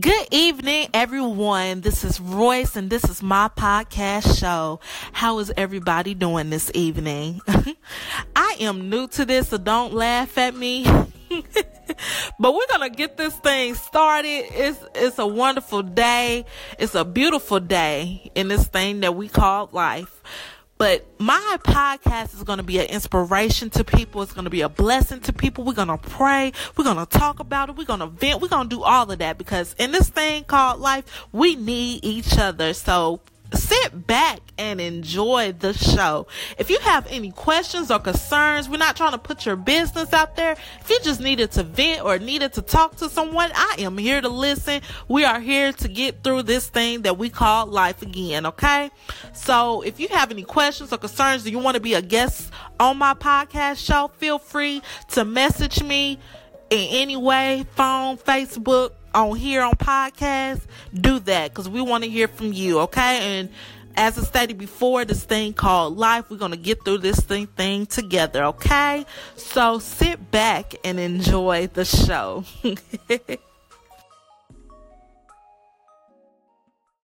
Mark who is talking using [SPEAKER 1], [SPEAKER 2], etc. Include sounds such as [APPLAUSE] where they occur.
[SPEAKER 1] Good evening, everyone. This is Royce, and this is my podcast show. How is everybody doing this evening? [LAUGHS] I am new to this, so don't laugh at me. [LAUGHS] but we're gonna get this thing started. It's it's a wonderful day. It's a beautiful day in this thing that we call life. But my podcast is going to be an inspiration to people. It's going to be a blessing to people. We're going to pray. We're going to talk about it. We're going to vent. We're going to do all of that because in this thing called life, we need each other. So sit back and enjoy the show. If you have any questions or concerns, we're not trying to put your business out there. If you just needed to vent or needed to talk to someone, I am here to listen. We are here to get through this thing that we call life again, okay? So if you have any questions or concerns, do you want to be a guest on my podcast show, feel free to message me in any way, phone, Facebook, on here on podcast, do that because we want to hear from you, okay? And as I stated before, this thing called life, we're to get through this thing, thing together, okay? So sit back and enjoy the show. [LAUGHS]